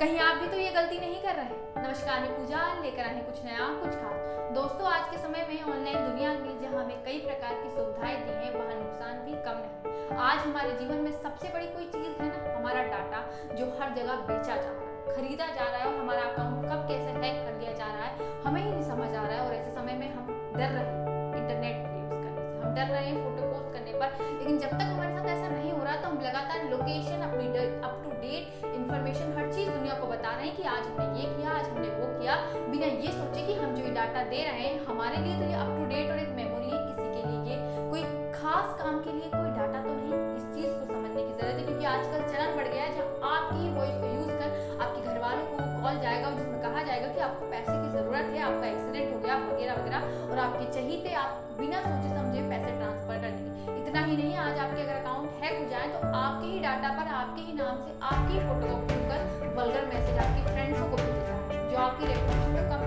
कहीं आप भी तो ये गलती नहीं कर रहे। नमस्कार मैं पूजा लेकर आए हैं कुछ नया, कुछ खास। दोस्तों, आज के समय में ऑनलाइन दुनिया में जहाँ हमें कई प्रकार की सुविधाएँ दी हैं, वहाँ नुकसान भी कम नहीं आज हमारे जीवन में सबसे बड़ी कोई चीज़ है ना, हमारा डाटा, जो हर जगह बेचा जा रहा है। खरीदा जा रहा है हमारा अकाउंट कब कैसे हैक कर लिया जा रहा है, हमें ही नहीं समझ आ रहा है और ऐसे समय में हम डर रहे हैं इंटरनेट यूज़ करने से। हम डर रहे हैं फ़ोटो पोस्ट करने पर, लेकिन जब तक हमारे लोकेशन अपनी अप टू डेट इन्फॉर्मेशन हर चीज़ दुनिया को बता रहे हैं कि आज हमने ये किया, आज हमने वो किया। बिना ये सोचे कि हम जो ये डाटा दे रहे हैं, हमारे लिए तो ये अप टू डेट और एक मेमोरी है, किसी के लिए ये कोई खास काम के लिए कोई डाटा तो नहीं। इस चीज़ को समझने की ज़रूरत है, क्योंकि आजकल चलन बढ़ गया है जहाँ आपकी ही वॉइस को यूज़ कर आपके घर वालों को कॉल जाएगा और जिसमें कहा जाएगा कि आपको पैसे की ज़रूरत है, आपका एक्सीडेंट हो गया, वगैरह वगैरह, और आपके चाहिए आप बिना सोचे ही नहीं, आज आपके अगर अकाउंट हैक हो जाए तो आपके ही डाटा पर, आपके ही नाम से, आपकी फ़ोटो को कर वल्गर मैसेज आपकी फ्रेंड्स को भेजे जाए जो आपकी रेपुटेशन को